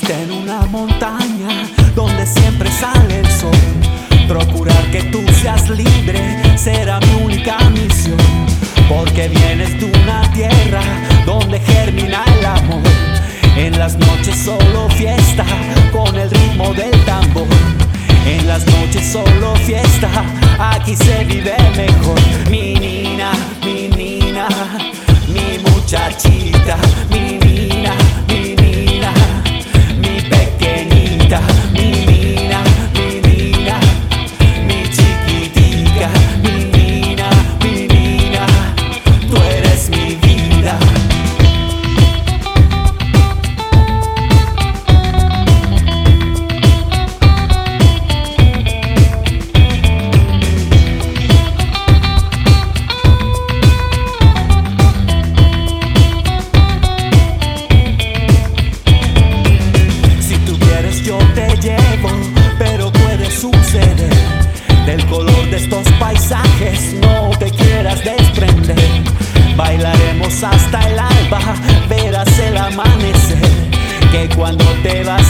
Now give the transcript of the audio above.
Naciste en una montaña donde siempre sale el sol. Procurar que tú seas libre será mi única misión. Porque vienes de una tierra donde germina el amor. En las noches solo fiesta con el ritmo del tambor. En las noches solo fiesta, aquí se vive mejor. Mi nina, mi nina. Estos paisajes no te quieras desprender. Bailaremos hasta el alba, verás el amanecer. Que cuando te vas